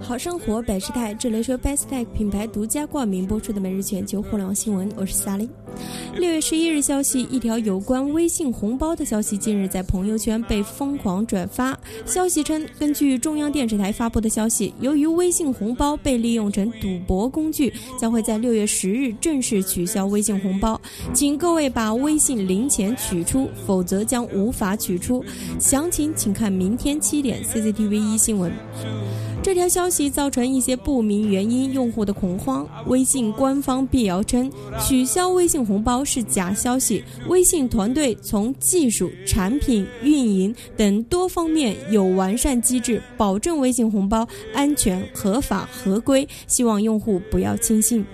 好生活百事泰，这里是由百事泰品牌独家冠名播出的每日全球互联网新闻，我是萨琳。六月十一日消息，一条有关微信红包的消息近日在朋友圈被疯狂转发。消息称，根据中央电视台发布的消息，由于微信红包被利用成赌博工具，将会在六月十日正式取消微信红包，请各位把微信零钱取出，否则将无法取出。详情请看明天七点 CCTV 一新闻。这条消息造成一些不明原因用户的恐慌。微信官方辟谣称，取消微信红包是假消息。微信团队从技术、产品、运营等多方面有完善机制，保证微信红包安全、合法、合规。希望用户不要轻信。